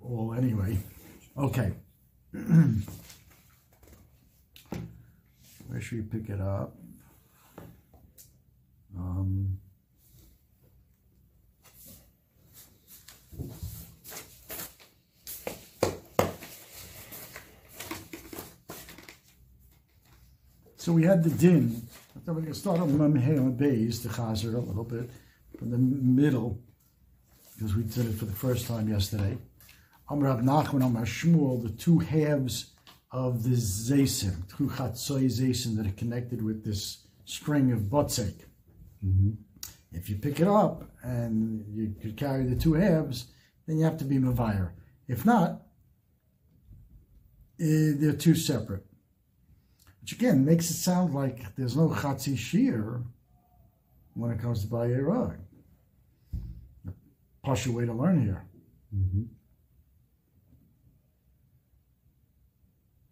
Well, anyway, okay. Where should we pick it up? Um, so we had the din. Thought we to start on Mamhe Bays, the Chazer, a little bit, from the middle, because we did it for the first time yesterday. Amr Rab Nachman, Amr Shmuel, the two halves of the Zaysim, two Chatzoy Zaysim that are connected with this string of Botzek. If you pick it up and you could carry the two halves, then you have to be Mavire. If not, eh, they're two separate. Which again makes it sound like there's no Chatzi Shir when it comes to Bayerag. The Pasha way to learn here.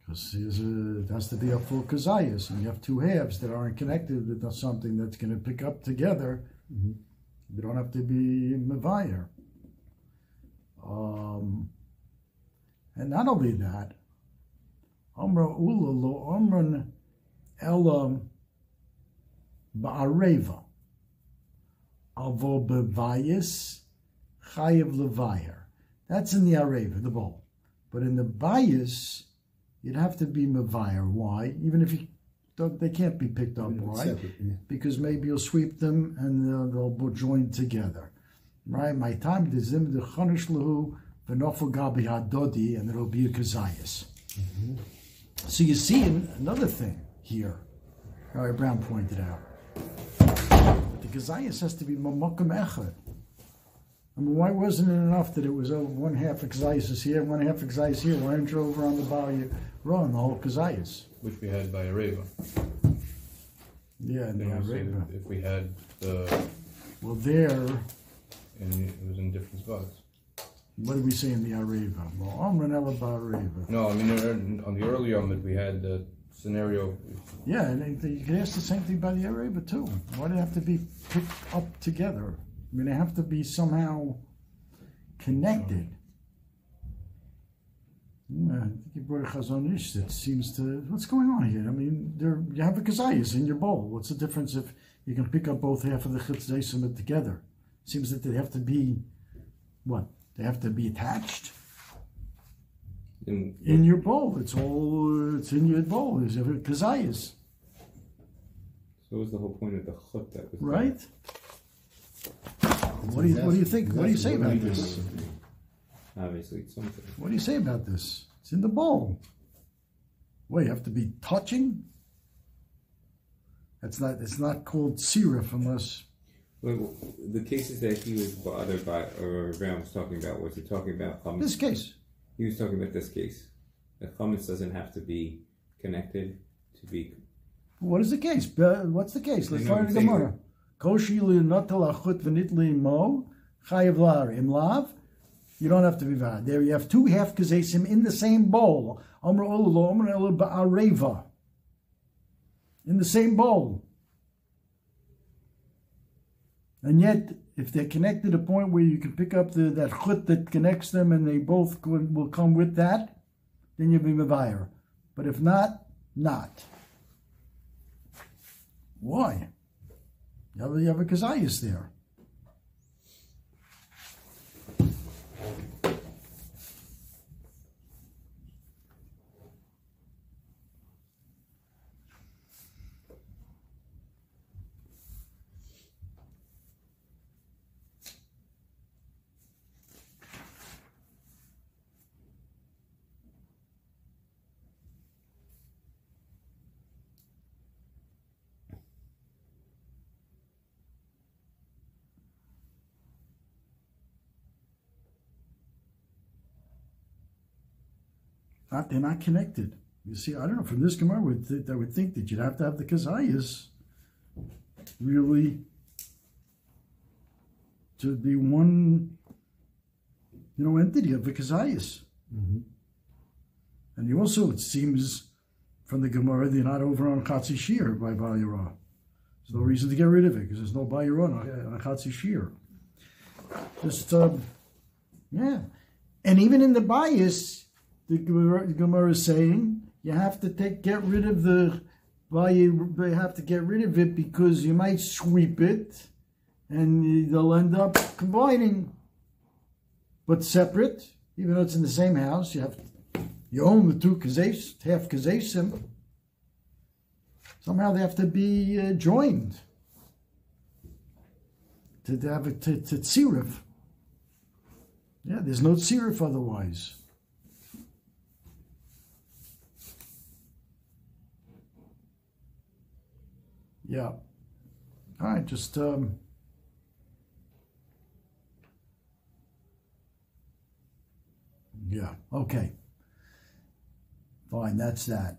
Because it has to be a full kazayas, and you have two halves that aren't connected with something that's going to pick up together. You don't have to be mavire. Um, and not only that, Amra ula lo amran elam ba'areva avo bevayis chayev levayer. That's in the areva, the bowl. But in the bias, you'd have to be mavire. Why? Even if you don't, they can't be picked up. Why? Separate, yeah. Because maybe you'll sweep them and they'll, they'll bo- join together. Right? My time the zim the chonish lahu v'nofel gabi hadodi and it'll be a kazayas. Mm-hmm. So you see another thing here. Harry Brown pointed out. The kazayas has to be mamokum echad. I mean, why wasn't it enough that it was over one half kazayas here, one half kazayas here? Why aren't you over on the Bali Run, the whole kazayas? which we had by Areva. Yeah, and the Arabia. if we had the, Well, there, and it was in different spots. What did we say in the Areva? Well, Amran Ela Areva. No, I mean, there- on the earlier Yomid, we had the scenario, Yeah, and they- you could ask the same thing by the Areva too. Why do they have to be picked up together? I mean, they have to be somehow connected. Yeah, I think you brought a Chazon Ish that seems to. What's going on here? I mean, there you have a kazayas in your bowl. What's the difference if you can pick up both half of the chitzayim together? Seems that they have to be, what? They have to be attached in, in your bowl. It's all. It's in your bowl. It's a kazayas, So what was the whole point of the chut that was right? What do you What do you think? What do you say about this? Obviously, it's something. What do you say about this? It's in the bowl. Well, you have to be touching. That's not. It's not called sirif unless. The cases that he was bothered by, or Brown was talking about, was he talking about? This case. He was talking about this case. That chametz doesn't have to be connected to be. What is the case? What's the case? Let's learn the Gemara. Koshi li natal achut v'nitli mo chayiv lar im lav. You don't have to be bad. There you have two half kazesim in the same bowl. Olu elu ba'areva. In the same bowl. And yet, if they're connected to a point where you can pick up the, that chut that connects them and they both will come with that, then you'll be mavire. But if not, not. Why? You have, you have a kazayas there. Not, they're not connected. You see, I don't know. From this Gemara, I would, th- I would think that you'd have to have the kazayas really to be one, you know, entity of the kazayas. And you also, it seems from the Gemara, they're not over on Chatzi Shir by Balira. There's no reason to get rid of it because there's no buyer on a chatzi shear. Just um, yeah, and even in the bias, the Gemara, is saying you have to take get rid of the you have to get rid of it because you might sweep it and they'll end up combining, but separate. Even though it's in the same house, you have you own the two kazes, half kazesim. Somehow they have to be uh, joined to, have to tzirif. Yeah, there's no tzirif otherwise. Yeah. All right, just um, yeah, okay. Fine, that's that.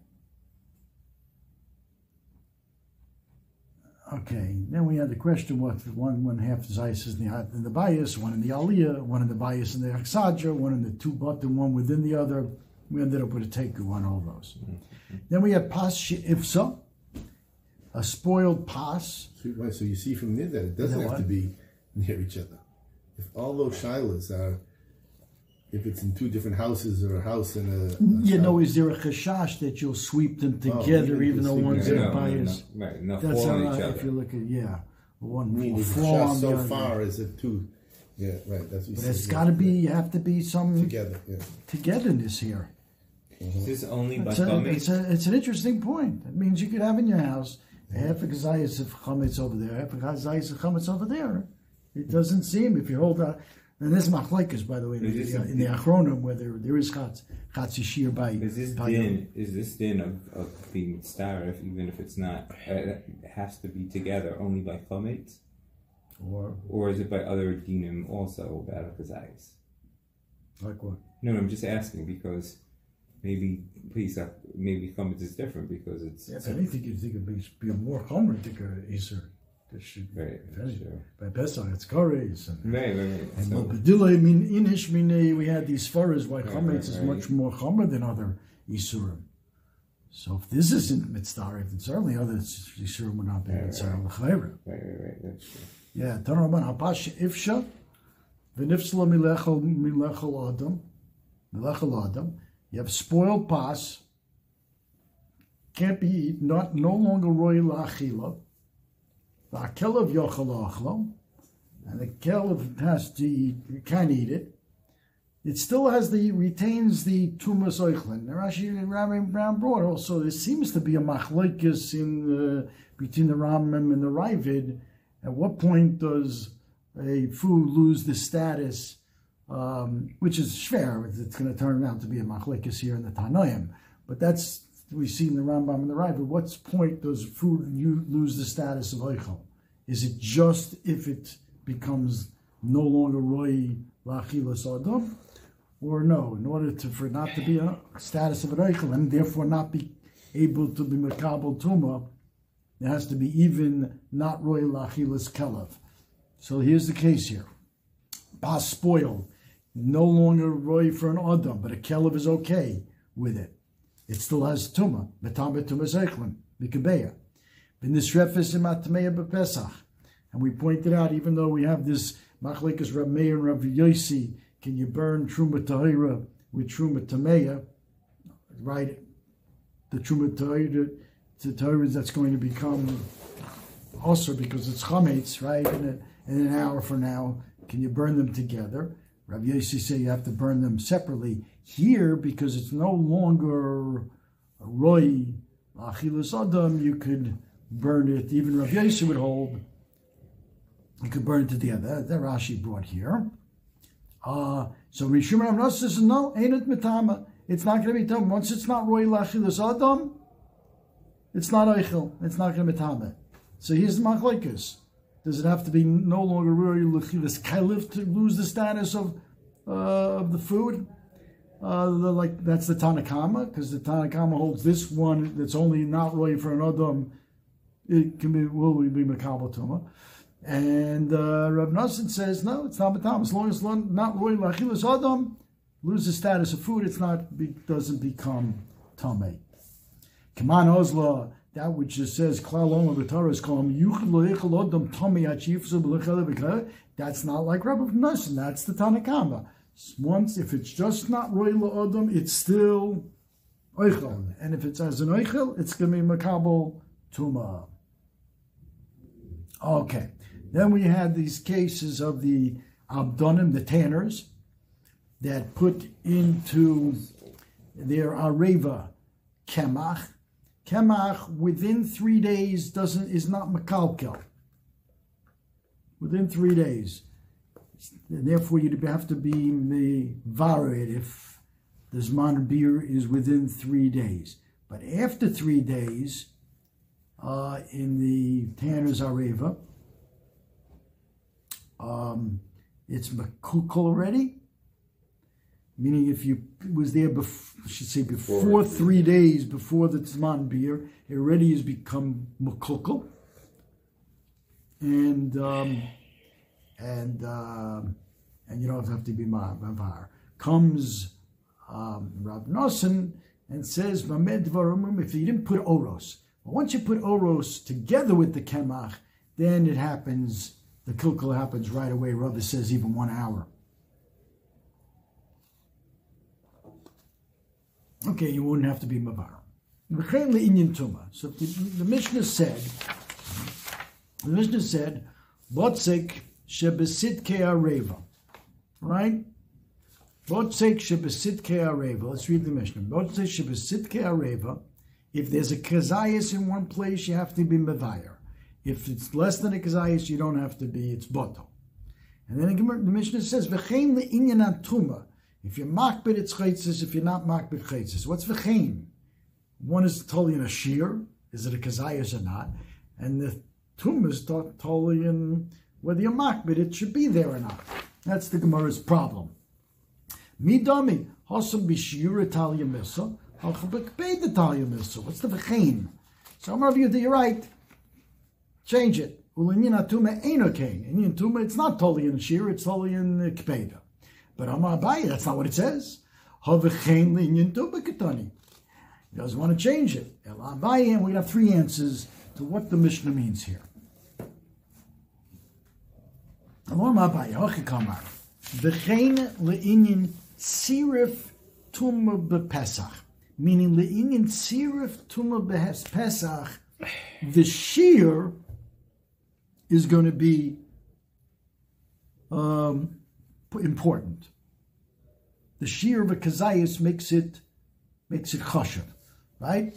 Okay, then we had the question what one one half is isis in the in the bias, one in the aliyah, one in the bias in the aksadja, one in the two button, one within the other. We ended up with a teku on all those. Mm-hmm. Then we had pas ifsa, a spoiled pas. So, right, so you see from there that it doesn't have to be near each other. If all those shilas are if it's in two different houses or a house and a, a you know, is there a chashash that you'll sweep them oh, together oh, even though one's in a bias? Right, not That's how I, if you look at yeah, one mean form so far is it two. Yeah, right. That's what but it's got to be. You have to be some together. Yeah. togetherness here. Mm-hmm. This only it's a, it's, a, it's an interesting point. It means you could have in your house half a gazayas of chametz over there, half a gazayas of chametz over there. It doesn't seem if you hold out and this machlekes, by the way, in the, in the Achronim, where there, there is chatz, chatzishir by. Is this by din? Is this din of, of being starif, even if it's not? It has to be together only by chometz, or or is it by other dinim also about kazayis? Like what? No, no, I'm just asking because maybe please uh, maybe chometz is different because it's. Yeah, if anything, you think it'd be, be more chomer to go Easter. This should right, sure. by Pesach it's kares and right, right, right. and so, Padilla, I mean inish mine we had these faras why right, chametz right, is much more chomer than other isurim. So if this isn't mitzvah, then certainly other isurim would not be mitzvah right, right, right, right, that's true. Yeah, Tanaman hapash ifsha v'nifsala milechel milechel adam milechel adam. You have spoiled pas, can't be eaten, not no longer royal achila the kelev yochel and the kelev has to eat, you can eat it. It still has the retains the tumas oichlin. Rashi Rabbi Brown brought also. There seems to be a machlokes in the, between the Rambam and the Ravid. At what point does a food lose the status, um, which is schwer? It's going to turn out to be a machlokes here in the Tanoim, but that's we see in the Rambam and the Rai, but what point does food you lose the status of Eichel? Is it just if it becomes no longer Roy Lachilas Adam? Or no, in order to, for not to be a status of an Eichel and therefore not be able to be Makabal Tuma, it has to be even not Roy Lachilas Kelev. So here's the case here. Pas spoiled, no longer Roy for an Adam, but a Kelev is okay with it it still has tuma. Betam betuma zeichlim mikabeya. In this bepesach, and we pointed out even though we have this machlekas Rav Meir and Rav Yosi, can you burn truma tahira with truma tameya? Right, the truma tahira to tahira that's going to become also because it's chametz, right? In, a, in an hour from now, can you burn them together? Rav Yosi say you have to burn them separately. Here, because it's no longer roy achilus adam, you could burn it. Even Rav Yosi would hold you could burn it together. That Rashi brought here. Uh, so Rishon Rav says no, ain't it mitama. It's not going to be done. Once it's not roy lachilus adam, it's not eichel. It's not going to be tama. So here's the machlekes. Does it have to be no longer roy lachilus kailif to lose the status of uh, of the food? Uh, the, like that's the Tanakama because the Tanakama holds this one that's only not really for an Adam. It can be will be Makabal Tuma. And uh, Rav Nassim says no, it's not Matam. As long as not loy lachilas Adam loses status of food, it's not be, doesn't become Tame. Kaman Ozla that which just says Klalom B'Torah is called Yuchel Odom Tomi Achifzu That's not like Rabbi Nassim. That's the Tanakama. Once, if it's just not Roy Odom, it's still Oichel. And if it's as an Oichel, it's going to be Makabel Tuma. Okay. Then we had these cases of the Abdonim, the tanners, that put into their Areva Kemach, Kemach within three days doesn't is not makalkel. Within three days. and Therefore, you'd have to be the varid if the Zman beer is within three days. But after three days, uh, in the Tanner's Areva, um, it's makukal already, meaning if you was there before, I should say before, before three days before the Tzman beer, it already has become makukal. And um, and uh, and you don't have to be mavar. Comes um, Rav Nosson and says, if you didn't put oros, but once you put oros together with the kemach, then it happens, the kilkel happens right away. Rav says even one hour. Okay, you wouldn't have to be mavar. So the, the Mishnah said, the Mishnah said, Botzek shebesitke areva. Right? Botzek shebesitke areva. Let's read the Mishnah. Botzek shebesitke areva. If there's a kazayas in one place, you have to be mavayar. If it's less than a kazayas, you don't have to be, it's boto. And then the Mishnah says, V'chein le'inyan. If you're makbid, it's chaitzis. If you're not makbid, chaitzis. What's v'chein? One is totally in a shear. Is it a kazayas or not? And the tum is totally in whether you're makbid, it should be there or not. That's the Gemara's problem. Midami, hasam b'shiur Italia misa, halchabekbeid Italia misa. What's the v'chein? So I'm of you that you're right. Change it. Ulinyin atuma ain't okay. In tuma, it's not totally in shear, it's totally in kpeda. But I'm Abaye, that's not what it says. He doesn't want to change it. And we have three answers to what the Mishnah means here. sirif tumah bepesach, meaning le'inyan sirif pesach, the shear is going to be um, important. The shear of a kazayas makes it makes it chashav, right?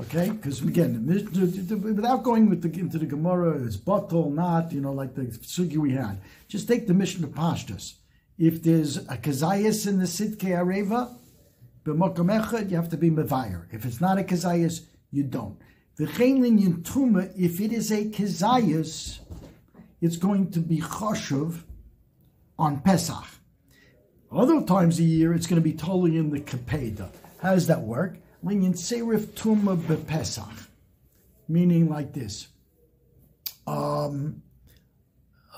Okay, because again, without going with the, into the Gemara, it's bottle, not you know like the sugi we had. Just take the Mishnah Pashtus. If there's a kazayas in the sitke areva, b'mokom you have to be mevayer. If it's not a kazayas, you don't. The Chaylin Tuma, if it is a Kezias, it's going to be Choshev on Pesach. Other times a year, it's going to be totally in the Kapeda. How does that work? Linyan Serif Tuma Pesach, meaning like this. Um,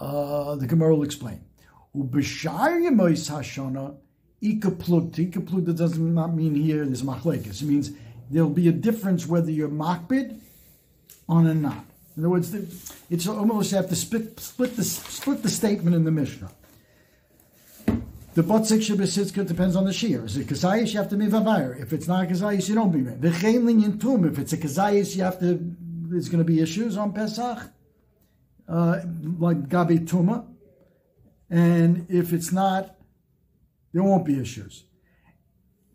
uh, the Gemara will explain. Ubishar Yemois Hashana, does not mean here, there's machlekes. It means there'll be a difference whether you're makbid on or not. In other words, it's almost you have to split, split, the, split the statement in the Mishnah. The botzik shabasitzka depends on the shear. Is it kazayis, you have to be vavayir. If it's not kazayis, you don't be The V'chein tum. If it's a kazayis, you have to. There's going to be issues on Pesach, uh, like gabi tuma, and if it's not, there won't be issues.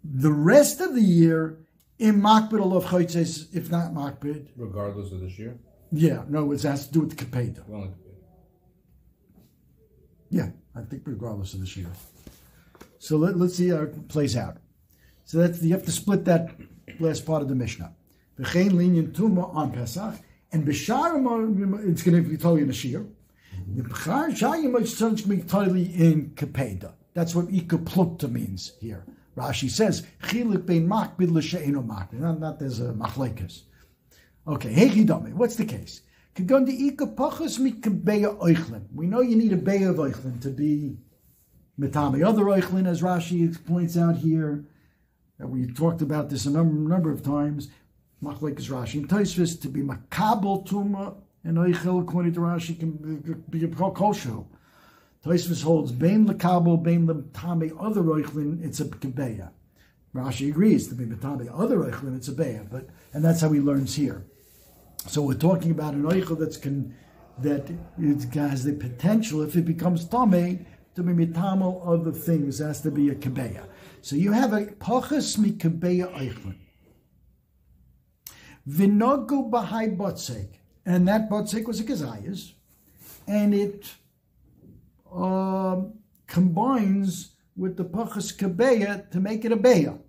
The rest of the year, in makbid of chaytzes, if not makbid. Regardless of the shear? Yeah, no, it has to do with the kapeda. Yeah, I think regardless of the shear. So let, us see how it plays out. So that's you have to split that last part of the Mishnah. V'chein linyan tuma on Pesach, and b'shar it's going to be totally in the shear. B'char shayim it's going to be totally in kapeda. That's what ikaplukta means here. Rashi says, Chilik bein makbid l'she'enu makbid. Not, not there's a machlekas. Okay, hechidame. What's the case? We know you need a beya of eichlin to be mitame. Other eichlin, as Rashi points out here, that we talked about this a number, number of times, Machlek is Rashi and Tosfos, to be Makabal Tuma and Eichel, according to Rashi, can be a kosher. Tosfos holds Bain Lakabal, Bain Latame, other Eichlin, it's a Kebeya. Rashi agrees to be Matame, other Eichlin, it's a Beya, but and that's how he learns here. So we're talking about an Eichel that's can, that it has the potential, if it becomes Tame, to be mitamel other things, has to be a Kebeya. So you have a Pachas Mikebeya Eichlin. Vinogu Bahai Botzek, and that Botzek was a Kazayas, and it um, combines with the Pachas Kebeya to make it a Beya.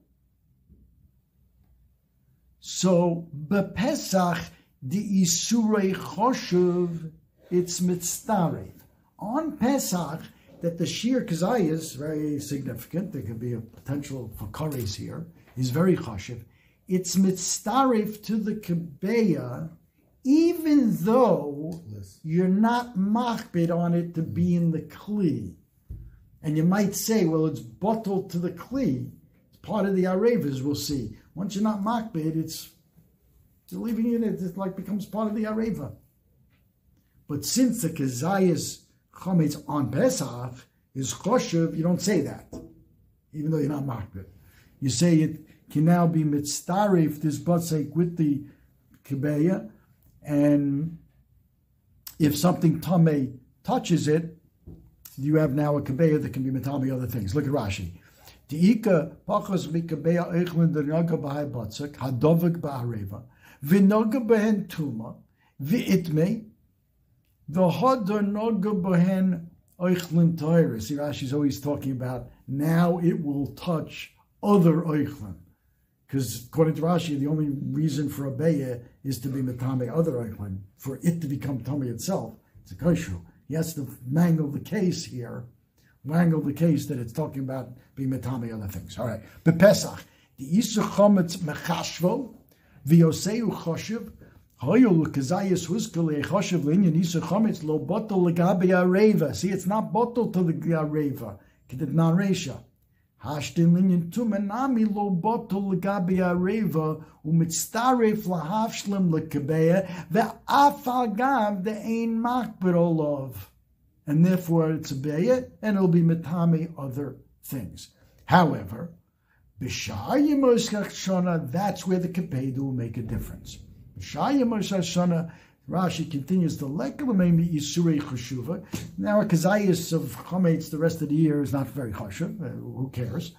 So, Bepesach, the Isurei Choshev, it's mitztarev. On Pesach, that the sheer kazayas is very significant. There can be a potential for kares here. Is very chashiv. It's mitztarev to the kebeya, even though you're not machbid on it to be in the kli. And you might say, well, it's bottled to the kli. It's part of the arevas. We'll see. Once you're not machbid, it's you're leaving it. It like becomes part of the areva. But since the kazayas chametz on Pesach is kosher, you don't say that, even though you're not makbid. You say it can now be mitzdarif this batzek with the kibeya, and if something tame touches it, you have now a kibeya that can be mitami other things. Look at Rashi. Diika pachos mikabeya eichlin dernaga b'hai batzek hadovik ba'areva v'noga behen tuma v'itme the hodar noga bohen oichlin toiris. See, Rashi's always talking about now it will touch other oichlin. Because according to Rashi, the only reason for a beya is to be metame other oichlin. For it to become tummy itself, it's a kosher. He has to mangle the case here, mangle the case that it's talking about being metame other things. All right. Bepesach, the isu chometz mechashvo, v'yoseu choshev, See, it's not bottle to the areva. Kedid non resha. Hashtin linyan tu menami lo bottle legabi areva umitztaref lahafshlem lekebeya ve'afagav the ein makbirolov. And therefore it's a beya and it'll be metame other things. However, that's where the kepedu will make a difference. Rashi continues to lekelamemi isurei cheshuva. Now a kazayis of chametz the rest of the year is not very chashuv. Uh, who cares?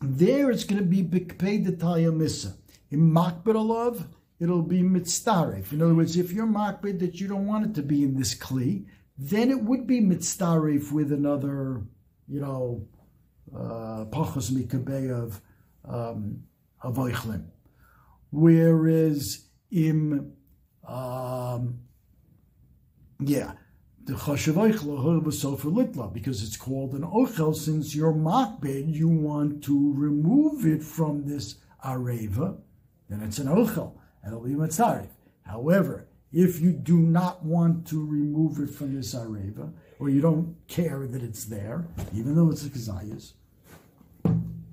There it's going to be bikpei detaya misa. In makbid it'll be mitzdaref. In other words, if you're makbid that you don't want it to be in this kli, then it would be mitzdaref with another, you know, uh, pachos mikabei of um, whereas in um, yeah, the chashav sofer litla because it's called an ochel. Since you're makbed, you want to remove it from this areva, then it's an ochel, and it'll be mitzarif. However, if you do not want to remove it from this areva, or you don't care that it's there, even though it's a kazayas,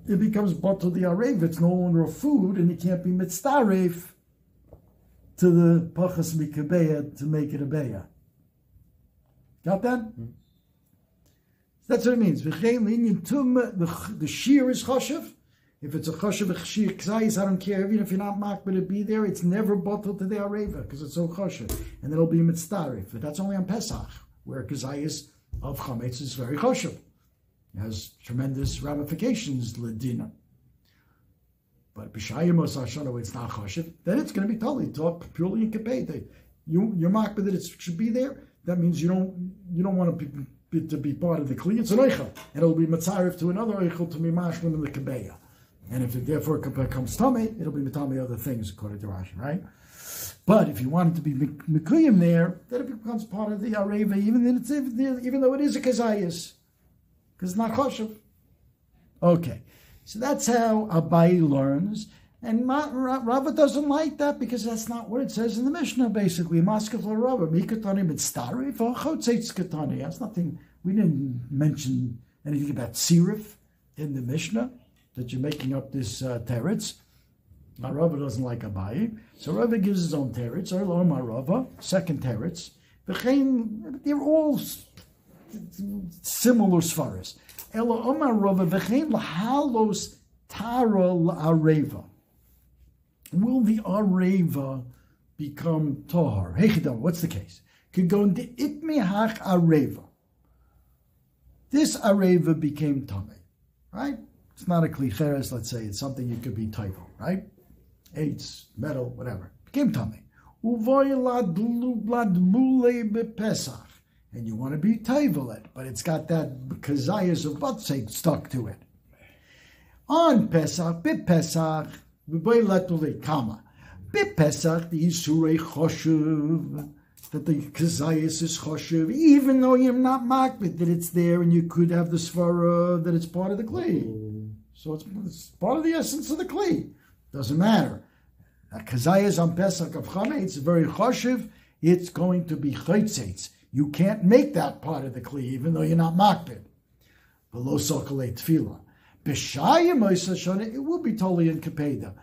it becomes bottle the arev. It's no longer a food, and it can't be mitzdaref to the pachas mikabeya to make it a beya. Got that? Mm-hmm. That's what it means. The, shear is choshev. If it's a choshev a shear kzayis, I don't care. Even if you're not marked, but it be there, it's never bottled to the areva because it's so choshev, and it'll be mitzdaref. But that's only on Pesach, where kzayis of chametz is very choshev has tremendous ramifications, Ladina. But B'shayim Hashana, it's not Choshev, then it's going to be totally talk purely in Kapei. You you're marked that it should be there. That means you don't you don't want to be, to be part of the Kli. It's an Eichel, and it'll be Matzarif to another Eichel to be Mashlim in the Kabeya. And if it therefore becomes Tame, it'll be Matame other things according to Rashi, right? But if you want it to be Mikuyim there, then it becomes part of the Areva, even, even though it is a Kazayas because it's not kosher. Okay, so that's how Abai learns. And Rava doesn't like that because that's not what it says in the Mishnah, basically. Maskef Rava, Mikatani Vachotzeitz Katani. That's nothing, we didn't mention anything about Sirif in the Mishnah. that you're making up this uh, teretz. Rava doesn't like Abaye, so Rava gives his own teretz. Or Rava, second teretz. They're all similar svaras. Elo Omar Rava v'chein lahalos tara la'areva. Will the areva become tohar? Hechidam, what's the case? Could go into itmehach areva. This areva became tame, right? It's not a klicheres, let's say it's something you could be typo, right? AIDS, metal, whatever. Became tame. Uvoy ladbule bepesach. And you want to be taivel but it's got that kazayas of batsek stuck to it. On Pesach, v'boy latule kama. Bepesach, the Yisurei choshuv, that the kazayas is choshev, even though you're not makbid, that it's there and you could have the svara that it's part of the kli. So it's, it's, part of the essence of the kli. Doesn't matter. Kazayas on Pesach of Chametz it's very choshev. It's going to be chaytzetz. You can't make that part of the kli, even though you're not makbid. Below sokalei tefillah. B'shayim it will be totally in kapeda.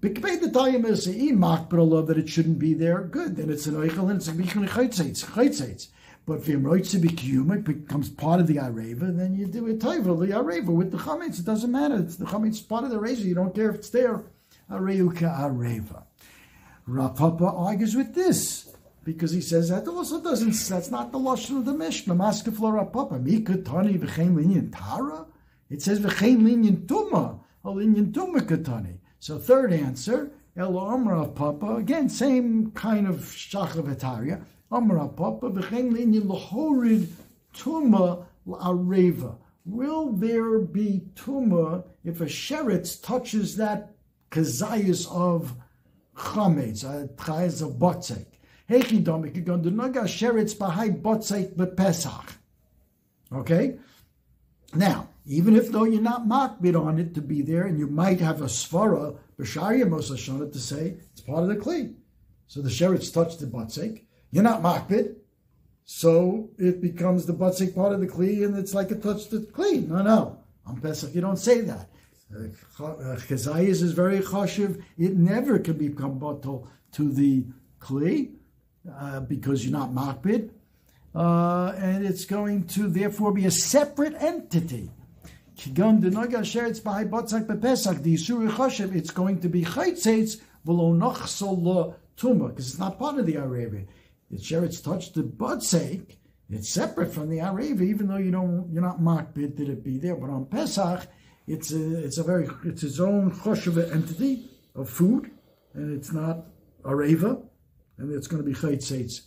B'kaped the time is in makbid that it shouldn't be there. Good, then it's an oichel and it's a bichon chaytzetz. But if it becomes part of the Areva, then you do a Taiva, the Areva, with the Chametz. It doesn't matter. It's the Chametz part of the Reza. You don't care if it's there. Areuka Areva. Rav Papa argues with this because he says that also doesn't, that's not the Lashon of the Mishnah. Maskeflo Rav Papa. Mika Tani V'chein Linyan Tara? It says V'chein Linyan Tuma. A Linyan Tuma Katani. So third answer, El Amra Papa. Again, same kind of Shachavataria. Amra Papa B'chein Linyan Lahorid Tuma Areva. Will there be tuma if a sheretz touches that kazayas of chametz, uh, a kazayas of botzek? Could go to naga sheretz behind botzek bepesach. Okay? Now, even if though you're not makbid on it to be there, and you might have a svara, b'sharya mosashana to say it's part of the kli. So the sheretz touched the botzek. You're not makbid, so it becomes the batsik part of the kli, and it's like it touched the kli. No, no. On Pesach, you don't say that. Uh, Chazayas is very chashiv. It never can become bottle to the kli uh, because you're not makbid, uh, and it's going to therefore be a separate entity. It's going to be chaytzetz v'lo nachsol tuma because it's not part of the Arabian. The sheretz touched the bud. It's separate from the Areva, even though you don't, you're not makbid that it be there. But on Pesach, it's a, it's a very, it's its own choshev entity of food, and it's not Areva, and it's going to be chaytzetz,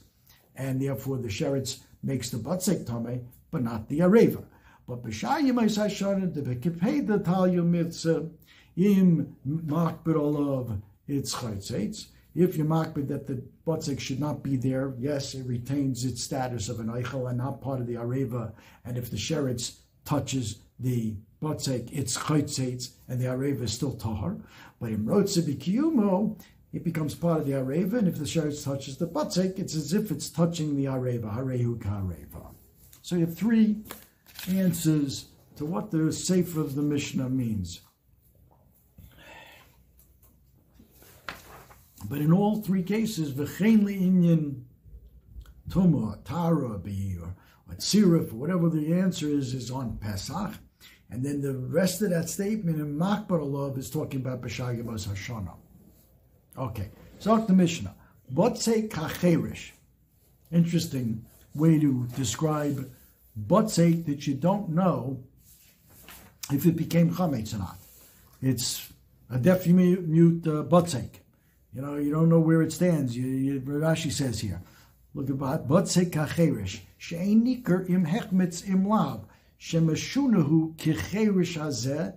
and therefore the sheretz makes the batzek tame, but not the Areva. But b'shayim ha'isashana the bekipei the talyu mitzvah im makbid olav it's chaytzetz. If you're makbid that the butzik should not be there, yes, it retains its status of an eichel and not part of the areva. And if the sheretz touches the butzik, it's chaytzetz, and the areva is still tahar. But in rotze bikiyumo, it becomes part of the areva, and if the sheretz touches the butzik, it's as if it's touching the areva, harehu areva. So you have three answers to what the sefer of the Mishnah means. But in all three cases, v'chein inyan tuma, tara, be or, tzirif, whatever the answer is, is on Pesach. And then the rest of that statement in Allah is talking about B'shagibas Hashanah. Okay, so the Mishnah. Botse kacherish. Interesting way to describe botse that you don't know if it became chametz or not. It's a deaf mute uh, botzek. You know, you don't know where it stands. You, you, Rashi says here, look about Batsek Kacherish, Shein Niker im Hechmetz im Lab, Shemashunahu Kicherish Hazeh.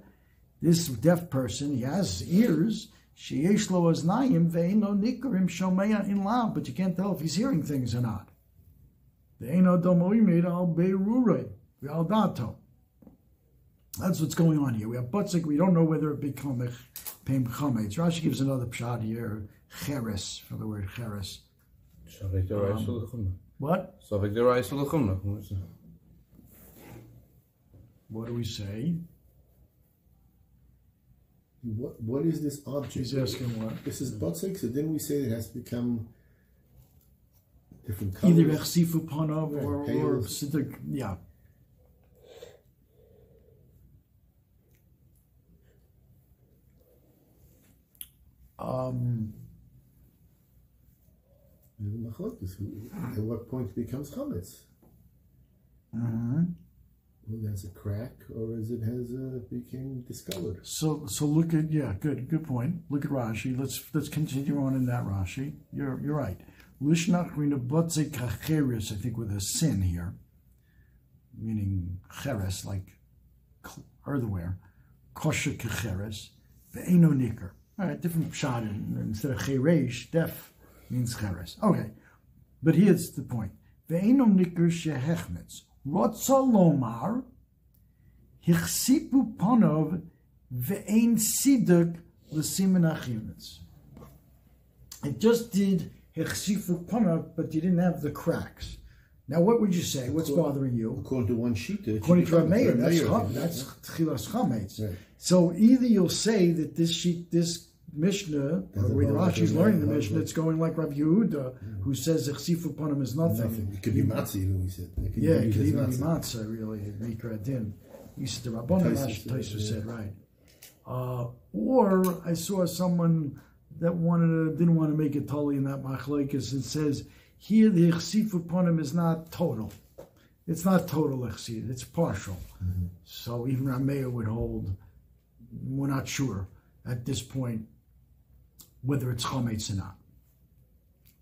This deaf person, he has ears. Sheyesh lo aznayim ve'eno nikarim shomeya in lab, but you can't tell if he's hearing things or not. Ve'eno domoimed al beirure ve'al dato. That's what's going on here. We have Butzik, we don't know whether it become Pem Chametz. Rashi gives another shot here, Cheres, for the word Cheres. Um, what? What do we say? What what is this object? He's asking what? This is butzik. So didn't we say it has to become different colors? Either Echsifu Right, or, or Siddiq, yeah. Um, There's a machlokes. Who- At what point it becomes chametz? mhm. Has a crack, or as it has uh, became discolored. So so look at yeah, good good point. Look at Rashi. Let's let's continue on in that Rashi. You're you're right. Lishnach I think with a sin here, meaning cheres like earthenware. Kosher kacheres, ve'eno nicker. All right, different shot. Instead of cheresh, def means cheres. Okay, but here's the point. Ve'eno nicker shehechmetz. Hichsipu panov ve'ein siduk l'simen achimitz. It just did hichsifu panov, but you didn't have the cracks. Now, what would you say? What's bothering you? According to one sheet, According to Rameir, that's Rameir, that's tchilas chametz. Right. So either you'll say that this sheet, this Mishnah, or Doesn't where go like Rashi's learning the Mishnah, it's going like Rav Yehuda, who says hichsifu panov is nothing. Nothing. It could be matzah, even we said. It Yeah, be it could even be matzah. matzah, really, Mikra Din. He said the Tosfos Rashi yeah. said, right. Uh, or I saw someone that wanted to, didn't want to make it totally in that machlekes. It says here the chsif upon is not total. It's not total chsif, it's partial. So even Rameir would hold, we're not sure at this point whether it's chametz or not.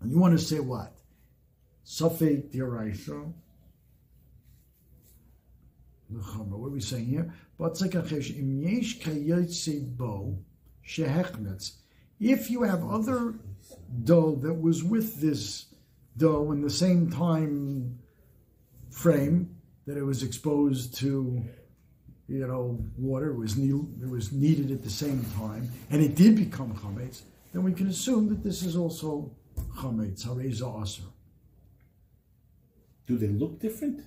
And you want to say what? Safek diraisa. What are we saying here? If you have other dough that was with this dough in the same time frame that it was exposed to, you know, water, it was ne- it was needed at the same time, and it did become chametz, then we can assume that this is also chametz, hareza aser. Do they look different?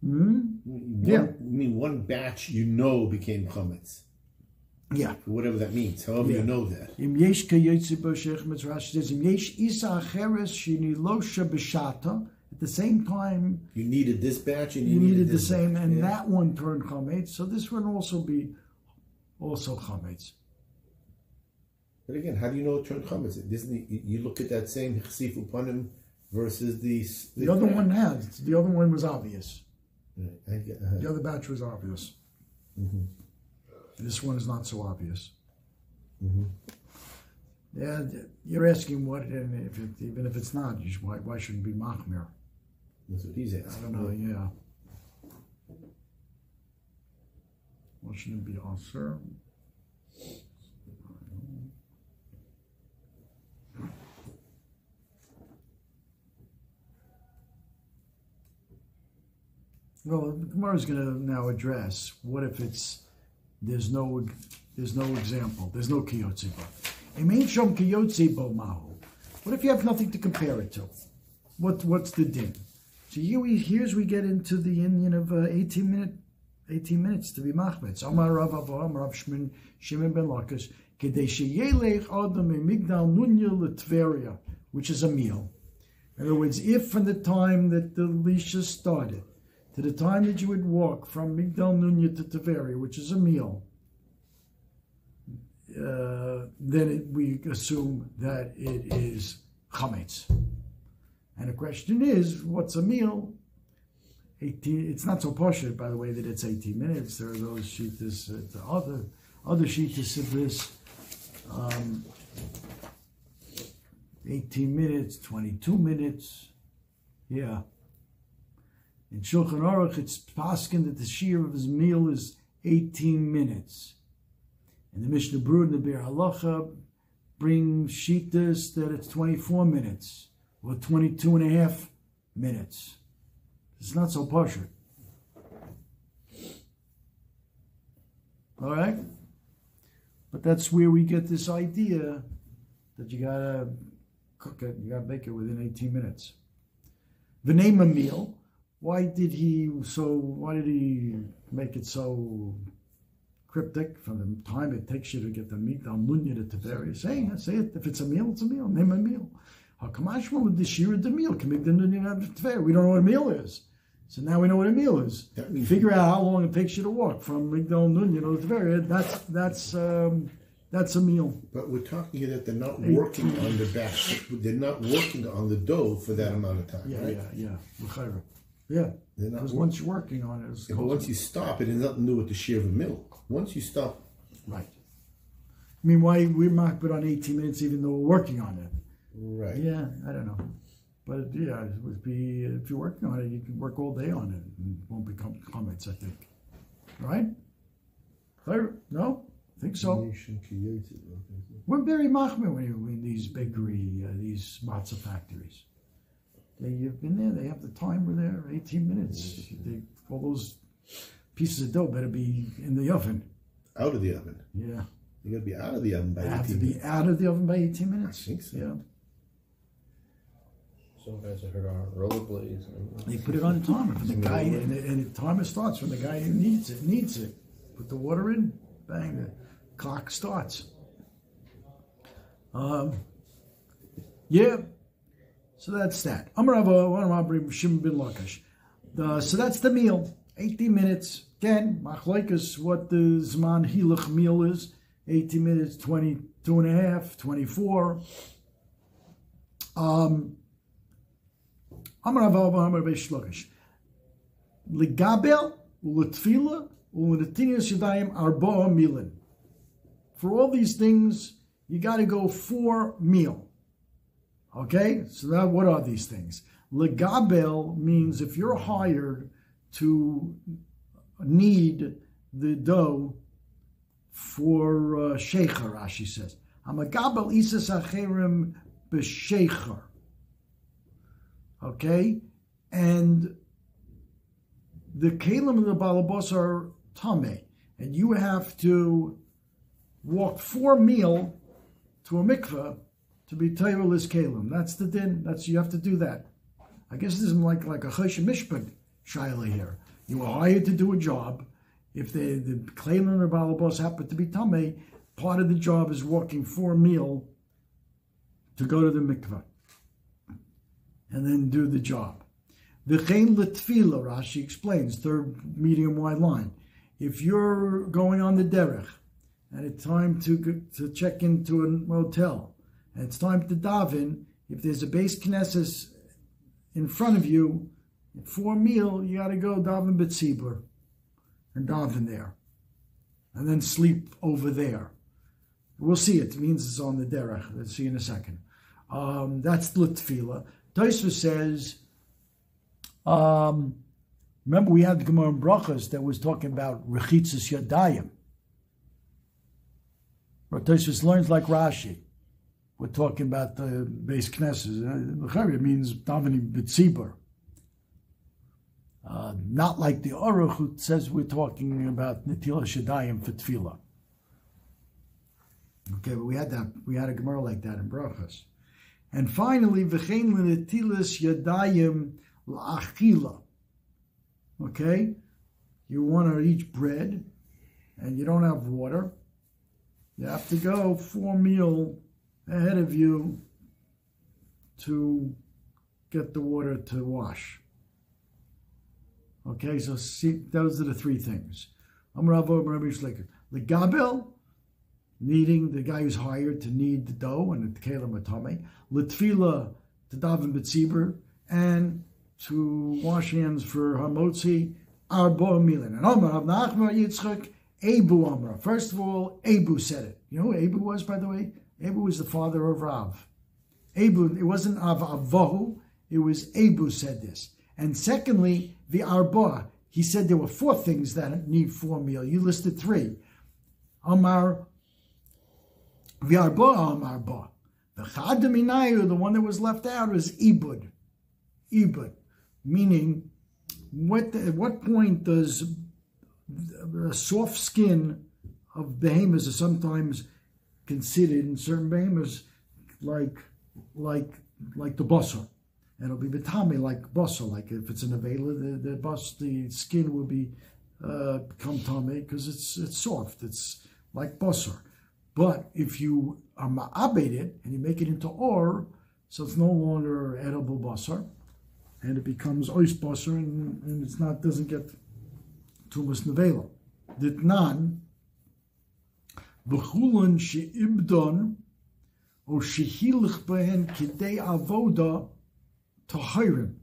Hmm? One, yeah. I mean, one batch you know became chametz. Yeah. Whatever that means, however yeah. you know that. Im yesh mitzrash says, im yesh isa acheres at the same time... You needed this batch and you, you needed, needed the same, batch. and yeah. that one turned chametz, so this one also be also chametz. But again, how do you know it turned chametz? It, you- you look at that same chsif upanim versus the The other one had, the other one was obvious. Right, get- uh, The other batch was obvious. This one is not so obvious. Yeah, you're asking what, and if it, even if it's not, you should, why, why shouldn't it be machmir? That's what he's asking. I don't know, yeah. Why shouldn't it be also? Well, the Gemara is going to now address what if it's there's no there's no example, there's no kiyotzibo. Imein shom kiyotzibo mahu. What if you have nothing to compare it to? What what's the din? So here we here's we get into the Indian of uh, 18 minute 18 minutes to be machmetz. Amar Rav Avraham Rav Shimon Shimon ben Lakish kedei sheyelech adam migdal nunya l'tveria, which is a meal. In other words, if from the time that the leashes started to the time that you would walk from Migdal Nunya to Tveria, which is a meal, uh, then it, we assume that it is chametz. And the question is, what's a meal? 18, it's not so poshut, by the way, that it's 18 minutes. There are those sheetas, uh, the other other sheetas of this, um, 18 minutes, 22 minutes. Yeah. In Shulchan Aruch, it's paskin that the shear of his meal is 18 minutes. And the Mishnah Brura and the Bir Halacha bring shitas that it's 24 minutes or 22 and a half minutes. It's not so partial. All right? But that's where we get this idea that you gotta cook it, you gotta bake it within 18 minutes. The name a meal, why did he so why did he make it so cryptic from the time it takes you to get the meat on Munya to Tiberias. Say, say it. If it's a meal, it's a meal. Name a meal. Hakamashma with the shira the meal can make the Tiberias. We don't know what a meal is. So now we know what a meal is. That Figure out how long it takes you to walk from Migdal Nunya to Tiberias. That's that's um, that's a meal. But we're talking here that they're not working on the back. They're not working on the dough for that amount of time, Yeah, right? yeah, yeah. Yeah. Because once you're working on it, Yeah, but once you stop, it has nothing to do with the shear of the mill. Once you stop, right. I mean, why we might put on 18 minutes even though we're working on it? right? Yeah, I don't know. But yeah, it would be if you're working on it, you can work all day on it. and It won't become chametz, I think. Right? Clear? No? I think so. We're very machmir when you're in these bakery, uh, these matzah factories. They, you've been there, they have the timer there, 18 minutes. They, all those pieces of dough better be in the oven. Out of the oven. Yeah. You got to be out of the oven by They have to be minutes. out of the oven by 18 minutes. I think so. Yeah. Some guys I heard are rollerblades. and- They put it on the timer for the guy, and the, and the timer starts when the guy who needs it needs it. Put the water in, bang, the clock starts. Um, yeah, so that's that. Uh, so that's the meal. 18 minutes. Again, machlaikas, what the Zman Hilach meal is. 18 minutes, 22 and a half, 24. Um. Ligabel, uletfila, uletinias yadayim arboa milin. For all these things, you got to go for meal. Okay, so that what are these things? Legabel means if you're hired to knead the dough for uh, shecher, Rashi says. Hamagabel isas acherim b'shecher. Okay, and the kalim and the balabos are tame, and you have to walk for meal to a mikveh to be Tayrulis Kalim. That's the din. That's you have to do that. I guess this is like like a Choshen Mishpat shaila here. You were hired to do a job. If the Kalim or Balabos happen to be Tameh, part of the job is walking for a meal to go to the mikveh and then do the job. The Chain Litfila, Rashi explains, third medium wide line. If you're going on the derech and it's time to to check into a motel, and it's time to daven. If there's a base knesses in front of you for a meal, you got to go daven betzibur and daven there, and then sleep over there. We'll see. It it means it's on the derech. Let's see in a second. Um, that's the tefillah. Says. Um, remember, we had the Gemara in Brachas that was talking about rechitzas yadayim. Rotosvis learns like Rashi. We're talking about the base knesses. L'chari means davening b'tzibur. Uh, not like the Aruch who says we're talking about Natila Shadayim for Tefillah. Okay, but we had that. We had a Gemara like that in Brachas. And finally, v'chein l'netilas yadayim la'achila. Okay, you want to eat bread, and you don't have water. You have to go for meal ahead of you to get the water to wash. Okay, so see, those are the three things. Amravo Rabbi Shliker. The gabel, kneading the guy who's hired to knead the dough and the kelim atame. Litfila to daven betzibur and to wash hands for hamotzi arbo milin. And Omar of Nachma Yitzchak Abu Amra. First of all, Abu said it. You know who Abu was, by the way? Abu was the father of Rav. Abu, it wasn't Av Avohu, it was Abu said this. And secondly, the Arba. He said there were four things that need four meal. You listed three. Amar, the Arba, Amar Ba. The Chadaminayu, the one that was left out, is Ibud. Ibud. Meaning, what, at what point does the soft skin of behemoths sometimes considered in certain behemoths like like like the basar. And it'll be betami like basar, like if it's an avela, the, the bus the skin will be uh, become tummy because it's it's soft. It's like basar. But if you are ma'abed it and you make it into or, so it's no longer edible basar, and it becomes ois basar, and, and it's not doesn't get tumas nevela. Ditnan v'chulon she'ibdon o shehilich behen kidei avoda tahirim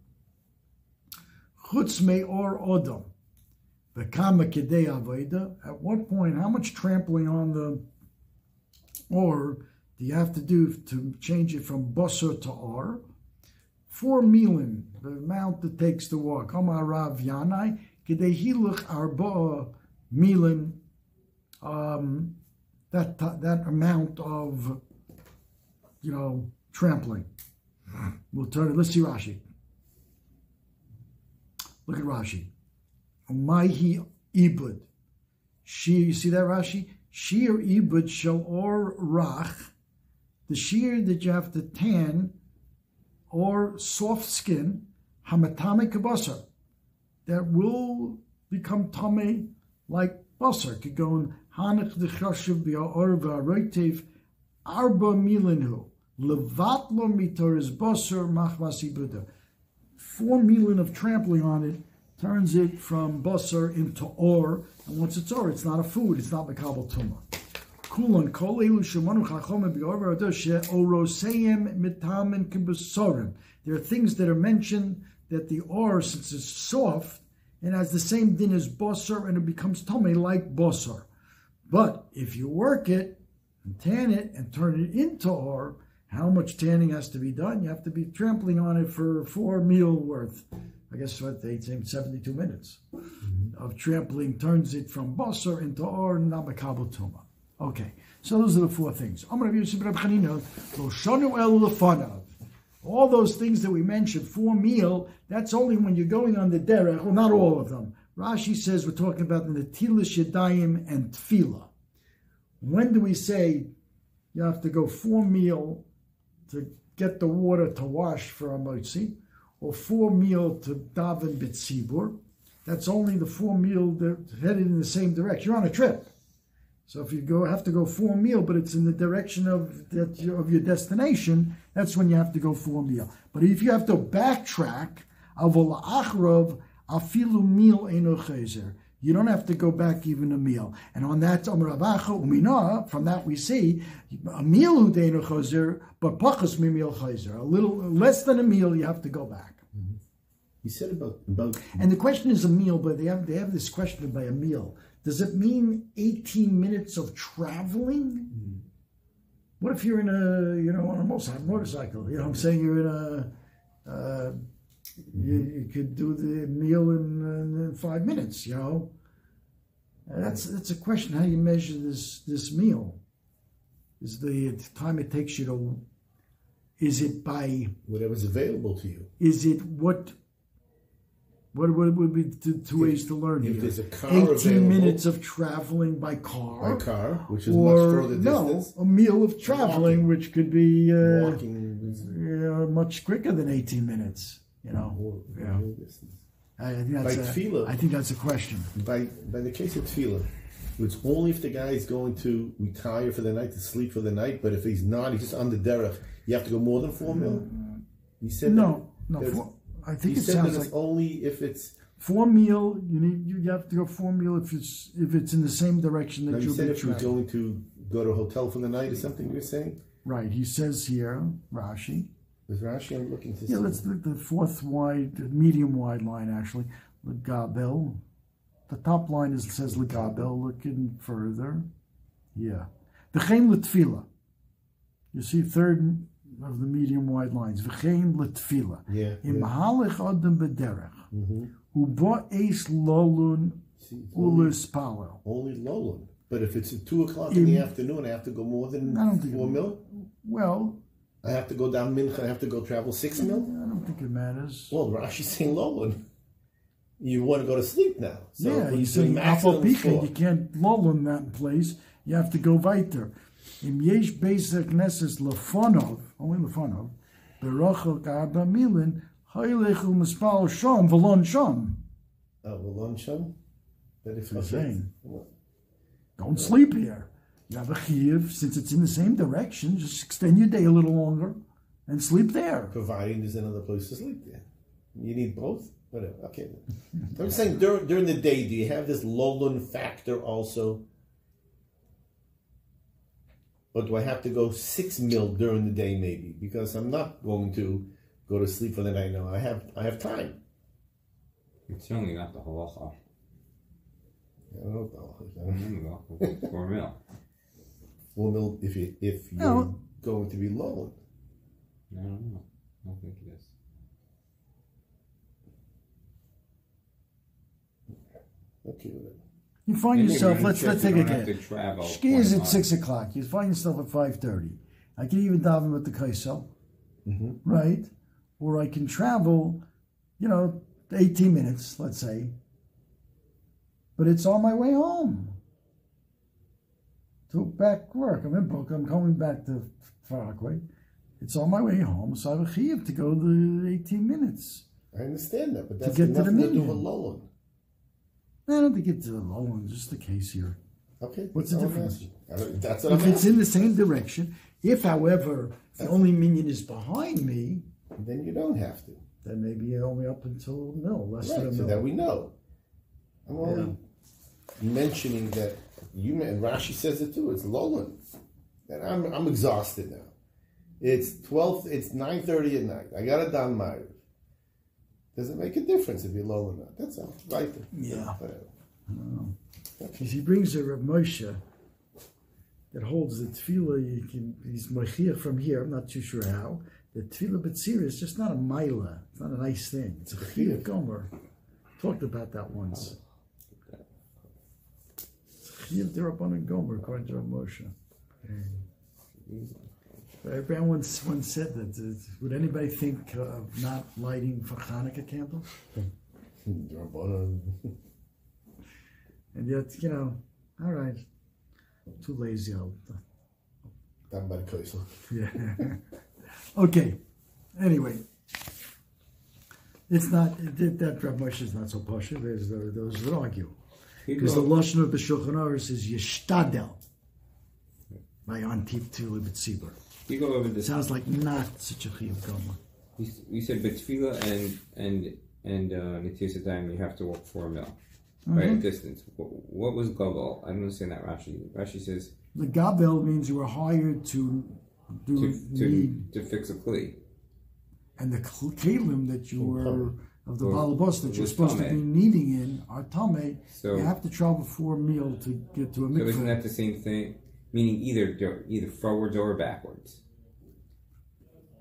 chutz me or odom the kama kidei avoda. At what point, how much trampling on the or do you have to do to change it from basar to or? Four milin, the amount it takes to walk. Amar Rav Yanai kidei hiluch arba milin. Um, that that amount of you know trampling. We'll turn it. Let's see Rashi. Look at Rashi. Maihi ibud. She, you see that Rashi? Sheer ibud or rach. The shear that you have to tan or soft skin, hamatame kabasar, that will become tame like basar. Could go hanach dechashiv bi'or v'aroitev arba milinhu. Levat lo mitor is basar machmas ibuda. Four milin of trampling on it turns it from basar into or, and once it's or, it's not a food, it's not makabel tuma. Kulon kol elu shemanu chachom be'or oroseim mitamen kibesorim. There are things that are mentioned that the or, since it's soft, and has the same din as basar, and it becomes tummy like basar. But if you work it and tan it and turn it into or, how much tanning has to be done? You have to be trampling on it for four meal worth. I guess what they say, 72 minutes mm-hmm. of trampling turns it from basar into or namakabel tuma. Okay, so those are the four things. All those things that we mentioned, four meal, that's only when you're going on the derech, well, not all of them. Rashi says we're talking about the Natilas Yadayim and Tfila. When do we say you have to go four meal to get the water to wash for a motzi? or four meal to daven bitzibur. That's only the four meal that headed in the same direction. You're on a trip. So if you go have to go four meal, but it's in the direction of that of your destination, that's when you have to go four meal. But if you have to backtrack, avol achrov afilu meal enochezer. You don't have to go back even a meal. And on that, umina, from that we see, a meal but pachas mimil chazer. A little less than a meal, you have to go back. Mm-hmm. He said about, about And the question is a meal, but they have they have this question by a meal. Does it mean 18 minutes of traveling? Mm-hmm. What if you're in a, you know, on a motorcycle? You know I'm saying? You're in a, uh, you, you could do the meal in, in, five minutes. You know, that's that's a question how you measure this this meal. Is the time it takes you to? Is it by whatever's available to you? Is it what? What, would be two, two ways to learn if here? There's a car 18 available, minutes of traveling by car. By car, which is much further distance. No, a meal of traveling, Walking. which could be uh, Walking yeah, much quicker than 18 minutes. You know, more, yeah. more distance. I think that's By a, tefillah. I think that's a question. By by the case of tefillah, it's only if the guy is going to retire for the night to sleep for the night. But if he's not, he's just on the derech. You have to go more than four mil. Mm-hmm. He said No, that, no. Four, I think it sounds it's like only if it's. four meal. You need you have to go four meal if it's if it's in the same direction No, that he you'll said if traveling. going to go to a hotel for the night or something. You're saying? Right. He says here, Rashi. Is Rashi? I'm looking to see. Yeah, let's look the fourth wide, medium wide line actually. Legabel. The top line is says Legabel. Looking further, yeah. V'chein letfila. You see, third of the medium wide lines. V'chein letfila. Yeah. Im yeah. halech adam bederech. Mhm. Uba eis lolun See, it's only, ulis palel. only Lolan. But if it's at two o'clock in the afternoon, I have to go more than I don't think four mil. Well, I have to go down mincha. I have to go travel six mil. I don't think it matters. Well, Rashi's saying Lolan. You want to go to sleep now. So yeah, he's saying maximum Pika, you can't lull in that place. You have to go weiter. Im yesh basic knesses lefonov, only lefonov, berachel ka'arba milin, u'mispal shom, shom. Oh, well, lunch on? But if saying. Don't sleep here. You have a chiyuv, since it's in the same direction, just extend your day a little longer and sleep there. providing there's another place to sleep there. You need both? Whatever. Okay. I'm saying during, during the day, do you have this Lolan factor also? Or do I have to go six mil during the day maybe? Because I'm not going to go to sleep for the night now. I have I have time. It's certainly not the halacha. I don't know. There you go. Four mil. Four mil if you if you're No. going to be Lolan. I don't know. I don't think it is. Okay with. You find Maybe yourself, let's let's take a guess. Ski is at six o'clock. You find yourself at five thirty. I can even daven with the kaisel, Mhm. right? Or I can travel, you know, eighteen minutes, let's say. But it's on my way home. To back work. I'm in Brooklyn. I'm coming back to Far Rockaway. It's on my way home, so I have a chiyuv to go the eighteen minutes. I understand that, but that's get to the to do with. Lolan. I don't think it's a low one, just the case here. Okay. What's the difference? asking. That's what If it's in the same direction, if, however, the only minion is behind me. Then you don't have to. then maybe only up until mill, less than a Right, so that we know. I'm only mentioning that you and Rashi says it too. It's Lolan, and I'm I'm exhausted now. It's twelve. It's nine thirty at night. I got a down my. Does it make a difference if you're Lolan or not? That's all. Right. there. Yeah. Because he brings a Rav Moshe that holds the tefillah, you can, he's mochiach from here, I'm not too sure how. The tefillah b'tzir is just not a maila. It's not a nice thing. It's a chiyuv gomer. Talked about that once. Chiyuv derabbanan gomer, according to Rav Moshe. Everyone once, once said that. uh, Would anybody think of not lighting for Hanukkah candles? And yet, you know, all right, too lazy. I'll, Down by the coastal. yeah. okay. Anyway, it's not that, that Rav Moshe is not so posh. There's there- those that argue because the lashon of the Shulchan Aruch is yishtadel by antif tefillah b'tzibur. You go over this. Sounds like not such a chiyuv gomer. We, said betfila and and and uh, you have to walk four mil, right? Mm-hmm. A distance. What, what was global? I don't understand that Rashi. Rashi says The gabel means you were hired to do to to, need, to fix a kli. and the kalim that you were of the balabos that you're supposed to be kneading in are tame. So- you have to travel for a meal to get to a So isn't mikveh. that the same thing? Meaning either either forwards or backwards.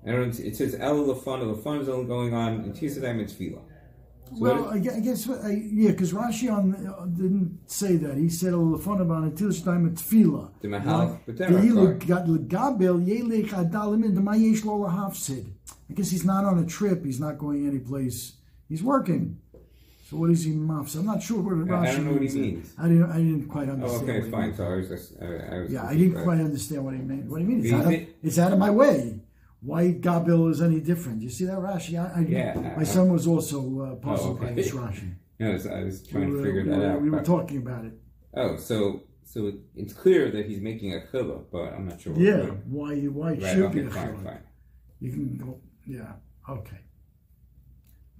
I don't. It says El Lafon. Lafon is only going on in Tisadam and Tefillah. So Well, I, guess what- I, yeah, because Rashi on uh, didn't say that. He said "Lefon about until time at tefillah." The mahal, but then Ve'ilu Rakar. gad legabel yelech adalim in the mayesh lo lahafsid. I guess he's not on a trip. He's not going anyplace. He's working. So what is he mafs? I'm not sure what Rashi I don't know what he means. I didn't. I didn't quite understand. Oh, understand. okay, what he fine. So I was just. I, I was Yeah, I didn't by quite understand what he meant. What do you mean? It's, Do out of, it's out of my way. Why Gabil is any different? You see that Rashi? I, I, Yeah, My son was also uh, puzzled by okay. this Rashi. No, I was, I was trying we to figure we that were- out. We were talking about it. Oh, so so it's clear that he's making a chila, but I'm not sure. what- Yeah. Why? Why Right. should Okay. be a Fine. Fine. You can go. Yeah. Okay.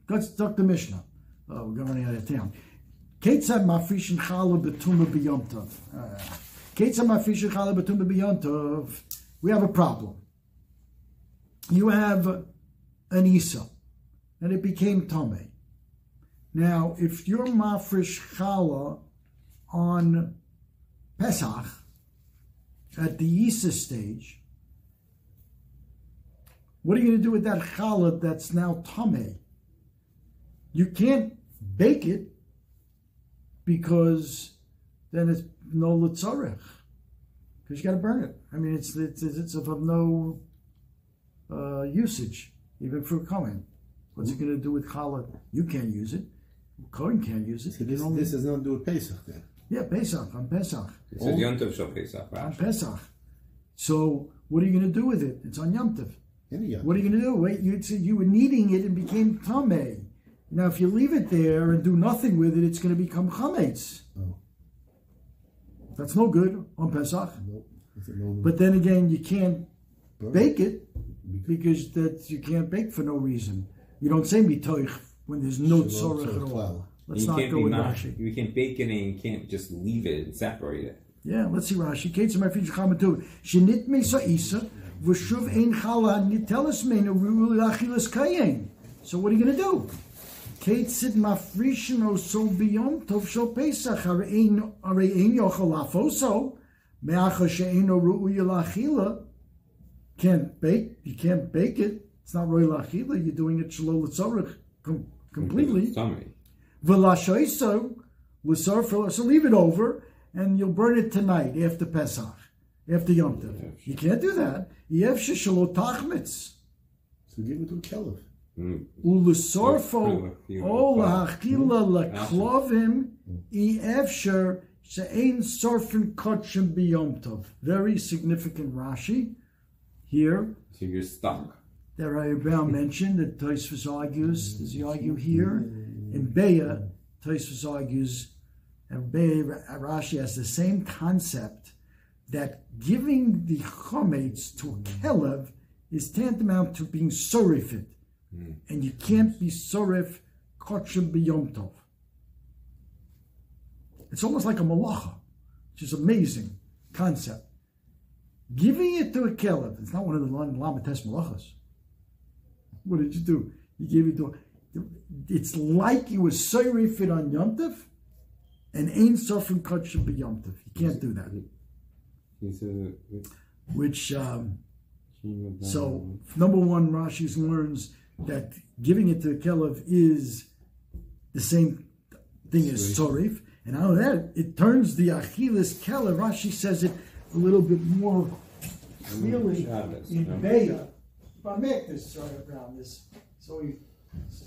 Let's talk the Mishnah. Oh, we're going out of town. Ketzad mafrishin chala betuma b'yomtov. Uh, Ketzad mafrishin chala betuma b'yomtov. We have a problem. You have an Isa, and it became Tomei. Now, if you're mafresh chala on Pesach at the Isa stage, what are you going to do with that challah that's now tame? You can't bake it because then it's no litzarech. Because you got to burn it. I mean, it's it's, it's of no uh, usage, even for Cohen. What's it going to do with challah? You can't use it. Cohen can't use it. So this, can only, this has nothing to do with Pesach then. yeah, Pesach, on Pesach. It says Yontav Shal Pesach. On Pesach. So what are you going to do with it? It's on Yom Tov. Any What are you going to do? Wait, you, you were kneading it and became tame. Now, if you leave it there and do nothing with it, it's going to become chametz. Oh. That's no good on Pesach. Nope. It's a no- But then again, you can't Burn. bake it because that you can't bake for no reason. You don't say mitoich when there's no Shalom tzorech tzorech at all. Let's you not can't go with not, Rashi. you can't bake it and you can't just leave it and separate it. Yeah, let's see Rashi. Kate some refuge chamatu. Shenit me sa isa v'shuv ein chala nitelis meinu ru'ul achilas kayin. So what are you going to do? Kate sid mafrishin o so biyom tov shel pesach are ein are ein yochel afoso me'acha she'eino ru'ul achila. Can't bake. You can't bake it. It's not royal achila. You're doing it shalol tzorich com- completely. Summary. V'lashoiso, l'sarfil, so leave it over, and you'll burn it tonight after Pesach, after Yom Tov. You can't do that. Yev sheshalo tachmitz. So give it to a caliph. Mm. O lahachila mm-hmm. leklovim, efsher she'ein sorfin kotchim biyom tov. Very significant Rashi here. So you're stuck. that Brown mentioned that Tosfos argues. Mm-hmm. Does he argue here? In Beya, Tosfos argues, and Beya Rashi has the same concept that giving the chometz to a mm-hmm. kelev is tantamount to being sorifit, and you can't be sorif kotchim b'yom tov. It's almost like a malacha, which is amazing concept. Giving it to a kelev, it's not one of the lamates malachas. What did you do? You gave it to. It's like you were sorifit on Yom Tov, and ain't suffering kotchim b'yom tov. You can't do that. Which um, so number one, Rashi learns that giving it to the kelev is the same thing as sorif, and out of that it turns the achilas kelev. Rashi says it a little bit more clearly in? Beya. If I make this sorry around this, so we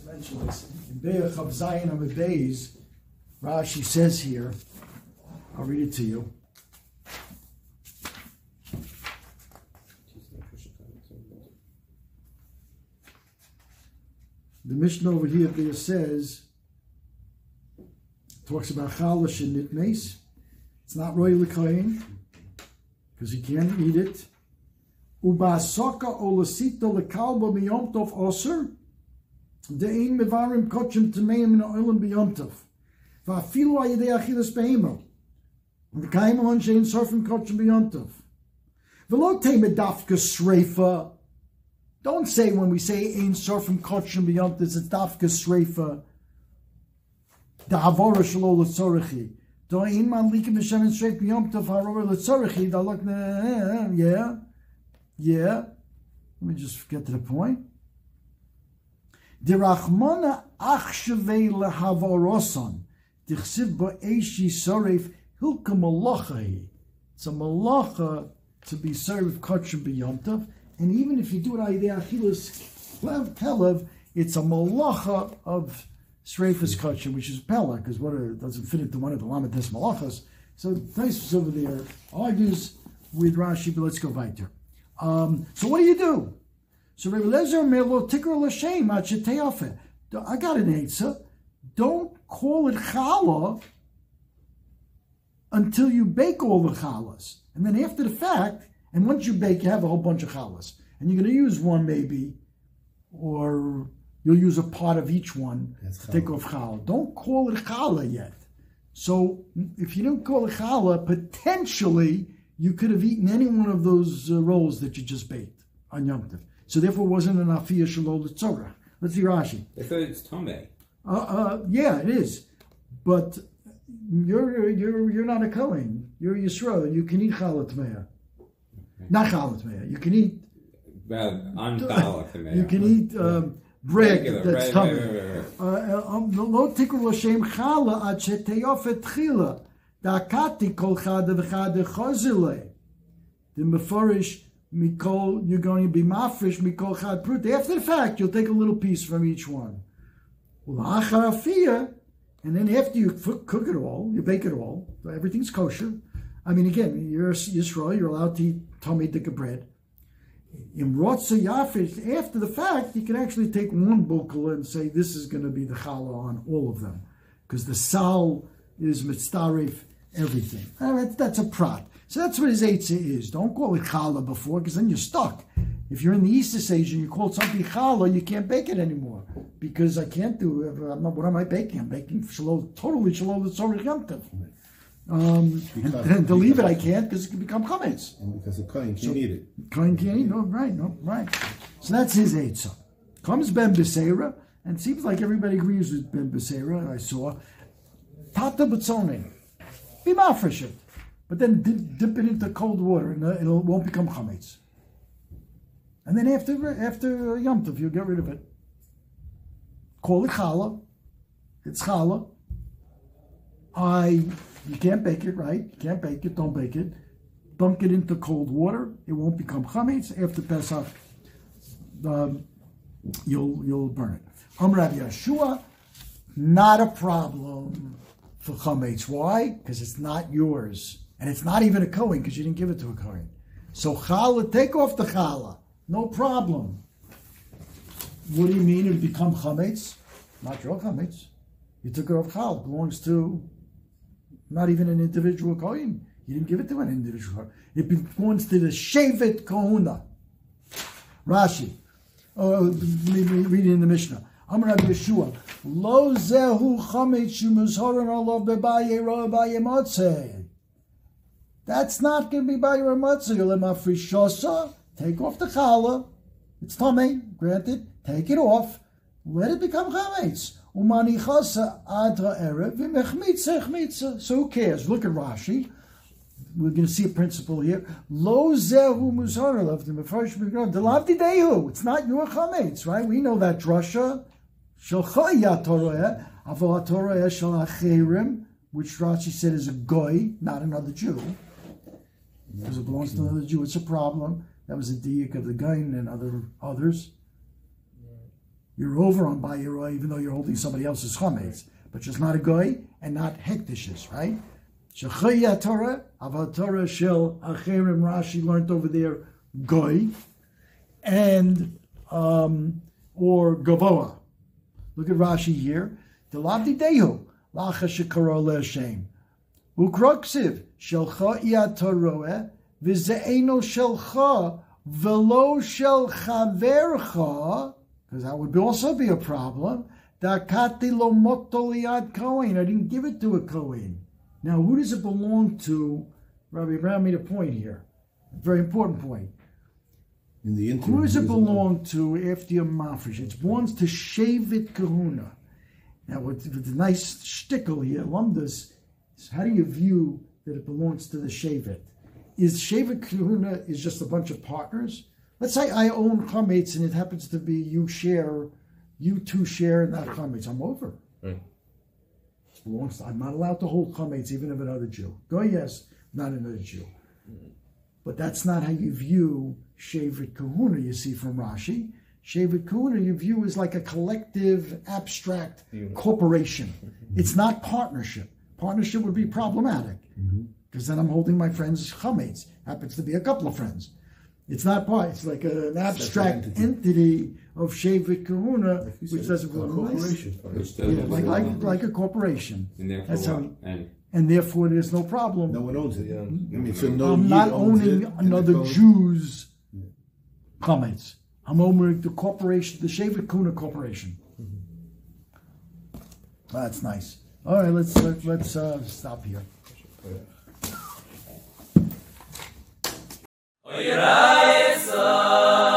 mentioned this in Beya Chav Zayin the days. Rashi says here, I'll read it to you. The Mishnah over here there says, talks about chalash and nitmes. It's not roy l'kayin, because you can't eat it. Ubasoka olasito lekalba miyom tov oser. De'in mevarim kochim tameim in oilam biyom tov. Va'afilu ayidei achilas be'emo. V'kaim on shein sorfim kochim biyom tov. V'lo teime dafka sreifa. Don't say when we say ein sorfim kochim biyom tov, it's dafka sreifa. The havora shelo l'tzorichi. Do ein man likim b'shem and streif biyom tov harora l'tzorichi. Da look, yeah. Yeah. Let me just get to the point. Dirachmona achshevei lehavoroson. Dichsiv bo'eshi soref hilka malacha. It's a malacha to be served kosher b'yomtav. And even if you do it ayidei achilas telev, it's a malacha of sreifas kosher, which is pella, because what doesn't fit into one of the lamates malachas. So Tosfos over there argues with Rashi, but let's go weiter. Um, so what do you do? So Rabbi Lezer Melo Tikr L'Shem Acheteofe. I got an answer. Don't call it challah until you bake all the challahs. And then after the fact, and once you bake, you have a whole bunch of challahs. And you're going to use one maybe, or you'll use a part of each one That's to take off challah. Don't call it challah yet. So if you don't call it challah, potentially you could have eaten any one of those uh, rolls that you just baked on Yom Tov. So therefore, it wasn't an afiyah shalol tzorah. Let's see Rashi. I thought it's Tomei. Uh, uh, yeah, it is, but you're you're you're not a Kohen. You're a Yisrael. You can eat challah tmeah. Not challah tmeah. You can eat. Well, on Challah You can eat um, bread Regular, that's right, tummy. Uh, um, Lo tikru l'shem challah ad sheteyofet tchila. Da'akati kol chada v'chada chozile. The meforish mikol, you're going to be mafresh mikol chad prut. After the fact, you'll take a little piece from each one. And then after you cook it all, you bake it all, so everything's kosher. I mean, again, you're Yisrael, you're allowed to eat tummy dika bread. In Rotsa Yafish, after the fact, you can actually take one bukala and say this is going to be the challah on all of them. Because the sal is mitzdarif everything. Uh, that's, a prat. So that's what his eitzah is. Don't call it challah before, because then you're stuck. If you're in the East Asia, you call something challah, you can't bake it anymore. Because I can't do, I'm not, what am I baking? I'm baking shalom, totally shalom l'tzorich yom tov. Um, and, to leave it, I can't because it can become chametz. And because the Kohen can't eat it. Kohen can't eat. No, right, no, right. So that's his eitzah. Comes Ben Beseira, and seems like everybody agrees with Ben Beseira. I saw Tata B'tzonin. Be mafresh it, but then dip, dip it into cold water, and uh, it won't become chametz. And then after after Yom Tov, you get rid of it. Call it challah. It's challah. I you can't bake it, right? You can't bake it. Don't bake it. Dunk it into cold water. It won't become chametz after Pesach. Um, you'll you'll burn it. Amr Rabbi Yeshua, not a problem for chametz. Why? Because it's not yours, and it's not even a kohen because you didn't give it to a kohen. So challah, take off the challah, no problem. What do you mean it become chametz? Not your chametz. You took it off challah. It belongs to not even an individual kohen. He didn't give it to an individual. It belongs to the shevet kohuna. Rashi. Oh, oh read it in the Mishnah. Amr Rabbi Yeshua. Lo zehu chametz shumuzhoran olav bebaye ro bebaye motzei. That's not going to be by your motzei. Lemafrishosa. Take off the challah. It's tummy, granted. Take it off. Let it become chametz. So who cares? Look at Rashi. We're going to see a principle here. Lo zehu muzar of the mefarish the lavdi dehu. It's not your chametz, right? We know that drasha. Which Rashi said is a goy, not another Jew, because it belongs to another Jew. It's a problem. That was a diak of the Gain and other others. You're over on Bayiroi, even though you're holding somebody else's chametz, but just not a goy and not hektishes, right? Shechaya Torah, Aval Torah Shel Acherim Rashi learned over there goy, and um, or Gavoa. Look at Rashi here. Delavdi Dehu Lacha Shekaro LeHashem Ukroksiv Shelcha Iatoroe Vizeeno Shelcha Velo Shel Chavercha because that would also be a problem. Dakati lo motoliad Cohen. I didn't give it to a Cohen. Now, who does it belong to? Rabbi Brown made a point here. A very important point. In the interim, Who does it belong to after your mafresh? It belongs to Shavit Kahuna. Now, with, with the nice shtickle here, Lumdas, is how do you view that it belongs to the Shavit? Is Shavit Kahuna is just a bunch of partners? Let's say I own chametz and it happens to be you share, you two share in that chametz. I'm over. Hmm. Right. I'm not allowed to hold chametz even of another Jew. Go yes, not another Jew. But that's not how you view Shavit Kahuna, you see from Rashi. Shavit Kahuna, you view as like a collective, abstract mm-hmm. corporation. It's not partnership. Partnership would be problematic mm-hmm. because then I'm holding my friend's chametz. Happens to be a couple of friends. It's not part. It's like an abstract entity. entity. of Shavit Kahuna, Like which doesn't a belong to corporation. Yeah, like, like like a corporation, and therefore That's how- what? and and therefore there's no problem. No one owns it. Yeah. I mean, so no I'm not owning it, and the another Kohen- Jew's chametz. I'm owning the corporation, the Shavit Kuna Corporation. That's nice. All right, let's let, let's uh, stop here. Oh, you're.